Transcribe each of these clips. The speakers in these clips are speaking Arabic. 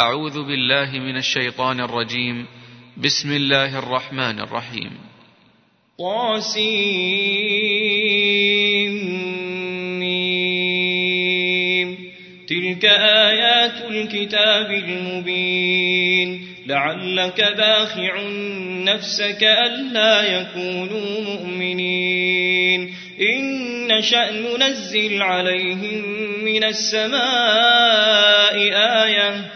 أعوذ بالله من الشيطان الرجيم. بسم الله الرحمن الرحيم. طاسيم تلك آيات الكتاب المبين. لعلك باخع نفسك ألا يكونوا مؤمنين. إن نشأ ننزل عليهم من السماء آية.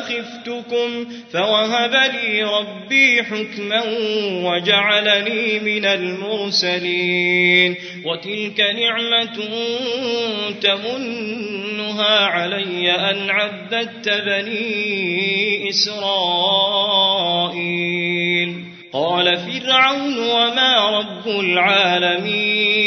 خفتكم فوهب لي ربي حكما وجعلني من المرسلين وتلك نعمة تمنها علي أن عبدت بني إسرائيل. قال فرعون وما رب العالمين.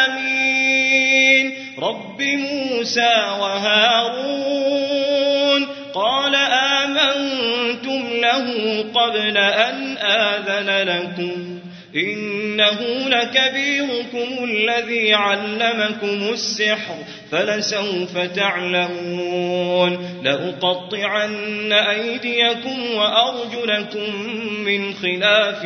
رب موسى وهارون قال آمنتم له قبل أن آذن لكم إنه لكبيركم الذي علمكم السحر فلسوف تعلمون لأقطعن أيديكم وأرجلكم من خلاف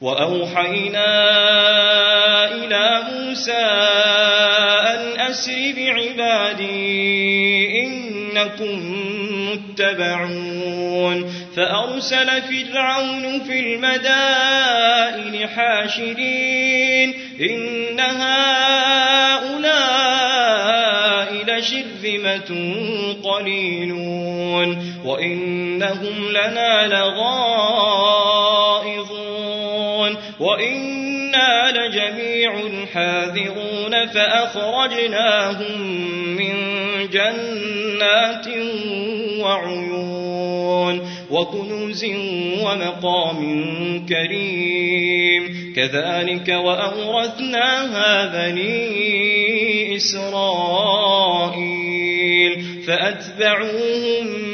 وأوحينا إلى موسى أن أسر بعبادي إنكم متبعون. فأرسل فرعون في المدائن حاشرين. إن هؤلاء لشرذمة قليلون. وإنهم لنا لغائظون وإنا لجميع حاذرون فأخرجناهم من جنات وعيون وكنوز ومقام كريم كذلك وأورثناها بني إسرائيل فأتبعوهم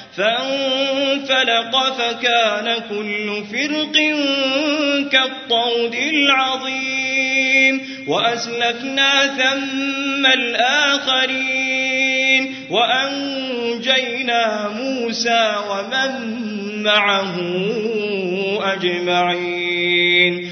فانفلق فكان كل فرق كالطود العظيم وأسلفنا ثم الآخرين وأنجينا موسى ومن معه أجمعين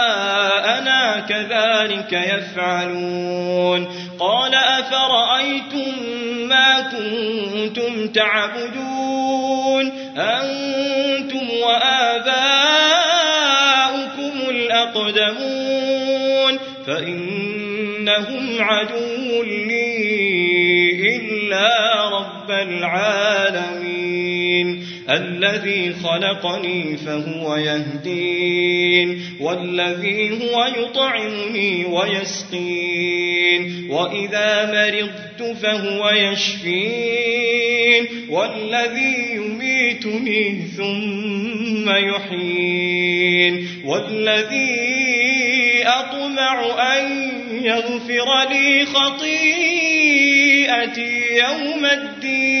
كذلك يفعلون. قال أفرأيتم ما كنتم تعبدون؟ أنتم وآباؤكم الأقدمون. فإن إنهم عدو لي إلا رب العالمين. الذي خلقني فهو يهدين والذي هو يطعمني ويسقين وإذا مرضت فهو يشفين والذي يميتني ثم يحيين والذي أطمع أن يغفر لي خطيئتي يوم الدين.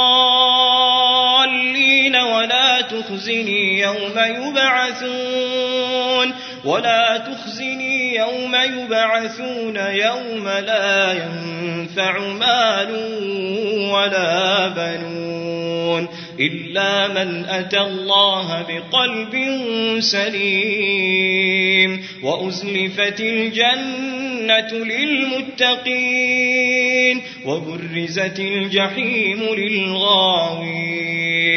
يوم يبعثون ولا تخزني يوم يبعثون يوم لا ينفع مال ولا بنون إلا من أتى الله بقلب سليم وأزلفت الجنة للمتقين وبرزت الجحيم للغاوين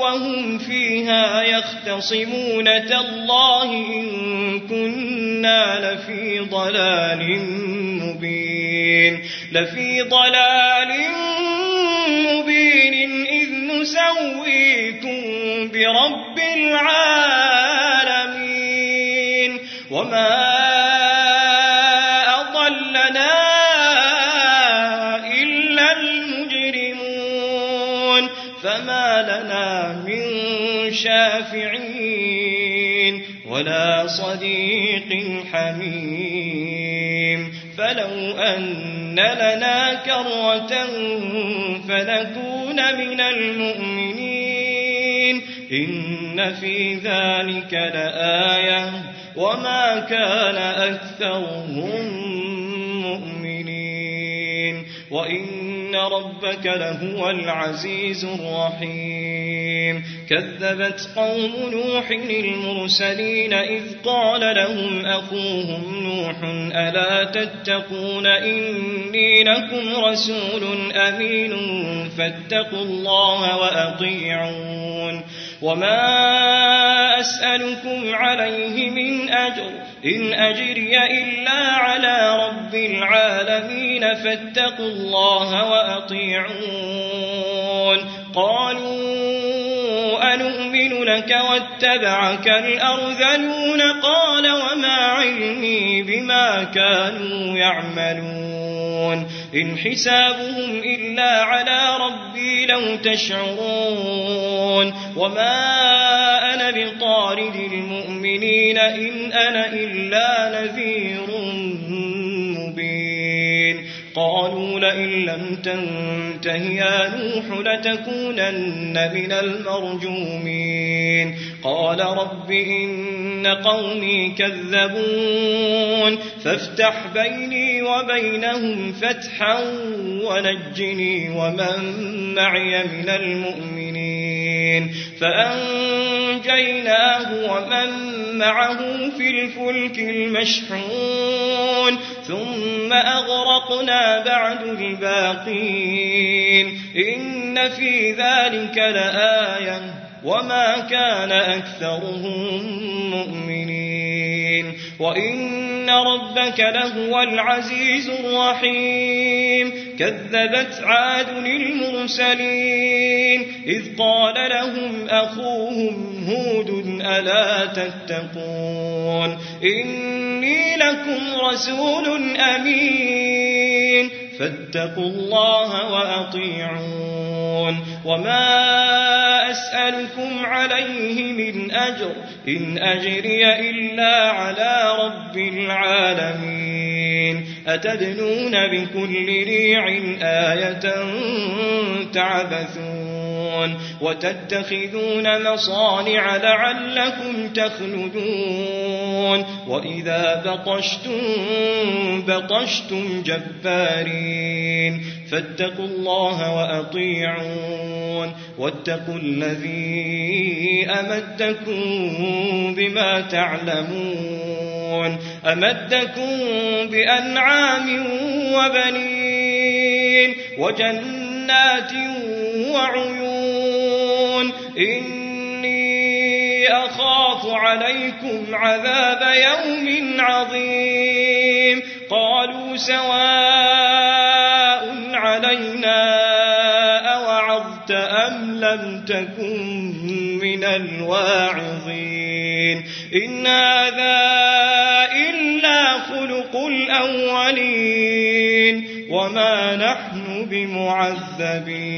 وهم فيها يختصمون. تالله إن كنا لفي ضلال مبين. لفي ضلال مبين إذ نسويكم برب العالمين. وما فما لنا من شافعين ولا صديق حميم. فلو أن لنا كرة فنكون من المؤمنين. إن في ذلك لآية وما كان أكثرهم مؤمنين. وإن ربك لهو العزيز الرحيم. كذبت قوم نوح المرسلين إذ قال لهم أخوهم نوح ألا تتقون إني لكم رسول أمين فاتقوا الله وأطيعون. وما أسألكم عليه من أجر إن أجري إلا على رب العالمين فاتقوا الله وأطيعون قالوا أنؤمن لك واتبعك الأرذلون قال وما علمي بما كانوا يعملون إن حسابهم إلا على ربي لو تشعرون. وما أنا بطارد المؤمنين إن أنا إلا نذير قالوا لئن لم تنته يا نوح لتكونن من المرجومين. قال رب إن قومي كذبون. فافتح بيني وبينهم فتحا ونجني ومن معي من المؤمنين. فأنجيناه ومن معه في الفلك المشحون. ثم أغرقنا بعد الباقين. إن في ذلك لآية وما كان أكثرهم مؤمنين. وإن ربك لهو العزيز الرحيم كذبت عاد المرسلين إذ قال لهم أخوهم هود ألا تتقون إني لكم رسول أمين فاتقوا الله وأطيعون وما أسألكم عليه من أجر إن أجري إلا على رب العالمين أتدنون بكل ريع آية تعبثون وتتخذون مصانع لعلكم تخلدون وإذا بطشتم بطشتم جبارين فاتقوا الله وأطيعون واتقوا الذي أمدكم بما تعلمون أمدكم بأنعام وبنين وجنات وعيون إني أخاف عليكم عذاب يوم عظيم. قالوا سواء علينا أوعظت أم لم تكن من الواعظين. إن هذا إلا خلق الأولين. وما نحن بمعذبين.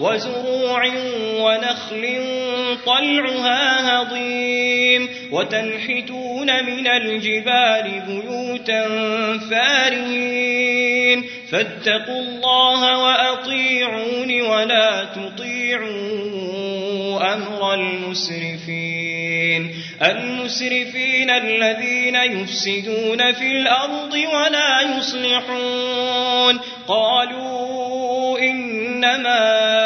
وزروع ونخل طلعها هضيم وتنحتون من الجبال بيوتا فارهين فاتقوا الله وأطيعون ولا تطيعوا أمر المسرفين المسرفين الذين يفسدون في الأرض ولا يصلحون قالوا إنما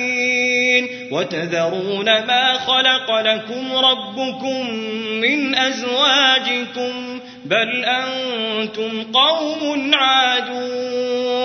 وتذرون ما خلق لكم ربكم من أزواجكم بل أنتم قوم عادون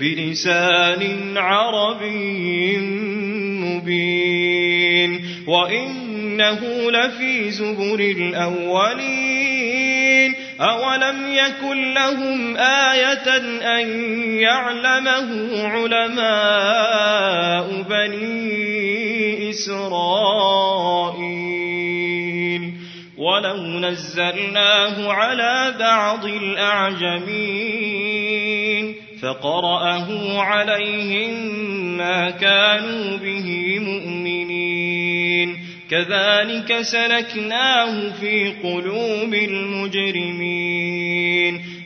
بلسان عربي مبين وإنه لفي زبر الأولين أولم يكن لهم آية أن يعلمه علماء بني إسرائيل ولو نزلناه على بعض الأعجمين فقرأه عليهم ما كانوا به مؤمنين. كذلك سلكناه في قلوب المجرمين.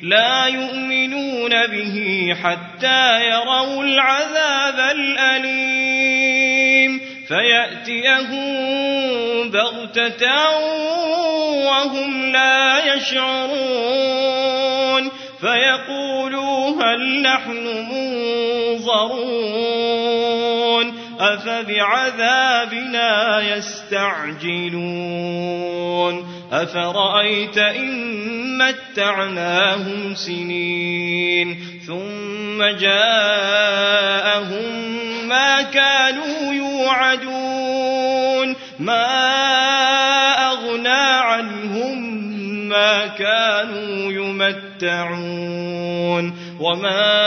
لا يؤمنون به حتى يروا العذاب الأليم. فيأتيهم بغتة وهم لا يشعرون. فيقولوا هل نحن منظرون أفبعذابنا يستعجلون أفرأيت إن متعناهم سنين ثم جاءهم ما كانوا يوعدون ما أغنى عنهم ما كانوا يمتعون وما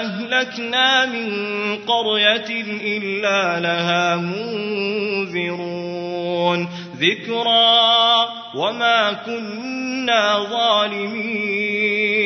أهلكنا من قرية إلا لها منذرون. ذكرى وما كنا ظالمين.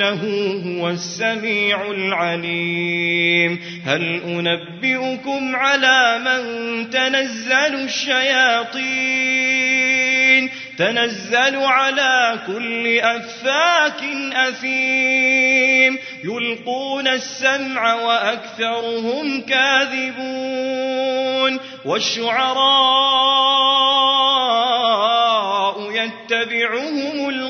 إنه هو السميع العليم. هل أنبئكم على من تنزل الشياطين؟ تنزل على كل أفاك أثيم. يلقون السمع وأكثرهم كاذبون. والشعراء يتبعهم الغاوون